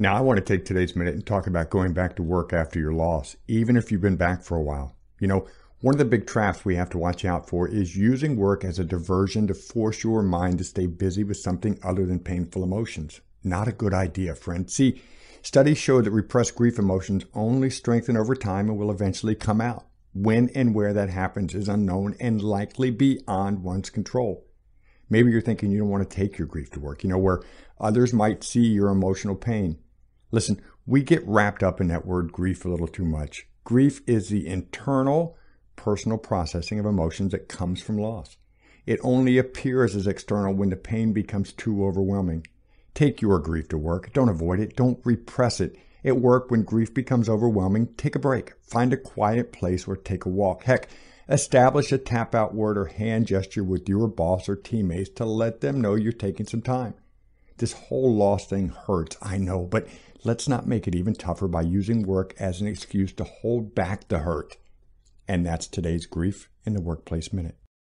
Now, I want to take today's minute and talk about going back to work after your loss, even if you've been back for a while. You know, one of the big traps we have to watch out for is using work as a diversion to force your mind to stay busy with something other than painful emotions. Not a good idea, friend. See, studies show that repressed grief emotions only strengthen over time and will eventually come out. When and where that happens is unknown and likely beyond one's control. Maybe you're thinking you don't want to take your grief to work, you know, where others might see your emotional pain. Listen, we get wrapped up in that word grief a little too much. Grief is the internal, personal processing of emotions that comes from loss. It only appears as external when the pain becomes too overwhelming. Take your grief to work. Don't avoid it. Don't repress it. At work, when grief becomes overwhelming, take a break. Find a quiet place or take a walk. Heck, establish a tap out word or hand gesture with your boss or teammates to let them know you're taking some time. This whole loss thing hurts, I know, but let's not make it even tougher by using work as an excuse to hold back the hurt. And that's today's Grief in the Workplace Minute.